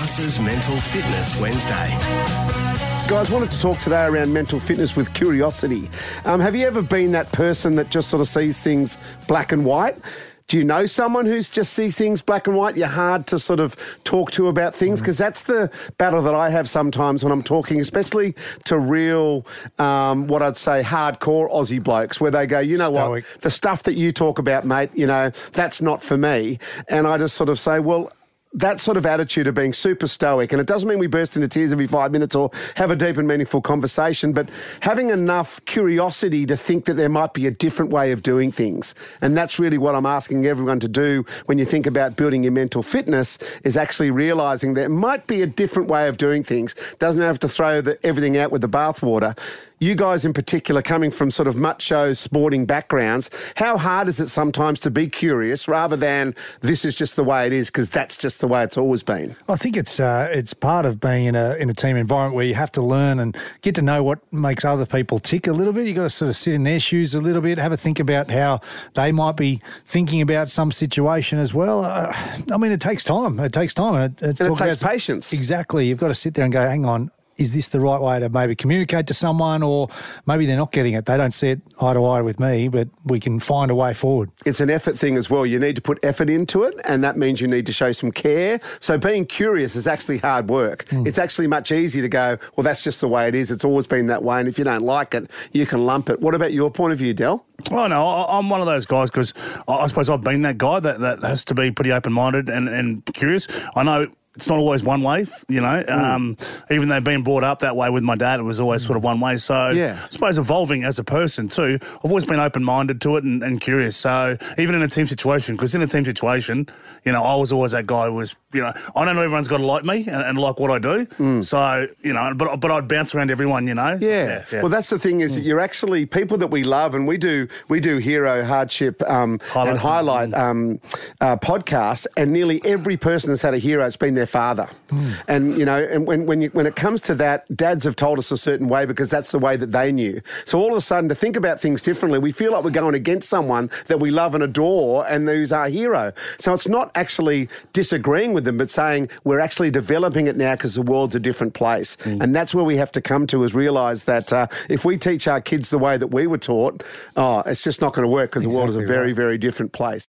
Gus's Mental Fitness Wednesday. Guys, wanted to talk today around mental fitness with curiosity. Um, have you ever been that person that just sort of sees things black and white? Do you know someone who's just sees things black and white? You're hard to sort of talk to about things because that's the battle that I have sometimes when I'm talking, especially to real, um, what I'd say, hardcore Aussie blokes, where they go, you know Stoic. what, the stuff that you talk about, mate, you know, that's not for me. And I just sort of say, well, that sort of attitude of being super stoic, and it doesn't mean we burst into tears every five minutes or have a deep and meaningful conversation, but having enough curiosity to think that there might be a different way of doing things. And that's really what I'm asking everyone to do when you think about building your mental fitness is actually realizing there might be a different way of doing things. Doesn't have to throw the, everything out with the bathwater. You guys, in particular, coming from sort of macho sporting backgrounds, how hard is it sometimes to be curious rather than this is just the way it is because that's just the way it's always been? I think it's uh, it's part of being in a in a team environment where you have to learn and get to know what makes other people tick a little bit. You got to sort of sit in their shoes a little bit, have a think about how they might be thinking about some situation as well. Uh, I mean, it takes time. It takes time. It, it takes patience. Exactly. You've got to sit there and go, hang on. Is this the right way to maybe communicate to someone, or maybe they're not getting it? They don't see it eye to eye with me, but we can find a way forward. It's an effort thing as well. You need to put effort into it, and that means you need to show some care. So being curious is actually hard work. Hmm. It's actually much easier to go, well, that's just the way it is. It's always been that way. And if you don't like it, you can lump it. What about your point of view, Dell? Oh no, I- I'm one of those guys because I I suppose I've been that guy that, that has to be pretty open minded and, and curious. I know it's not always one way, you know. Um, even though being brought up that way with my dad, it was always sort of one way. So Yeah. I suppose evolving as a person too, I've always been open minded to it and, and curious. So even in a team situation, because in a team situation, you know, I was always that guy who was, you know, I don't know everyone's got to like me and, and like what I do. So you know, but but I'd bounce around everyone, you know. Yeah. Well, that's the thing is that you're actually people that we love, and we do we do hero hardship um, Highlight. and highlight um, uh, podcasts, and nearly every person that's had a hero, it's been their father. And you know, and when when you, when it comes to that, dads have told us a certain way because that's the way that they knew. So all of a sudden, to think about things differently, we feel like we're going against someone that we love and adore, and who's our hero. So it's not actually disagreeing with them, but saying we're actually developing it now because the world's a different place, and that's where we have to come to is realise that uh, if we teach our kids the way that we were taught, oh, it's just not going to work because the world is a very right. very different place.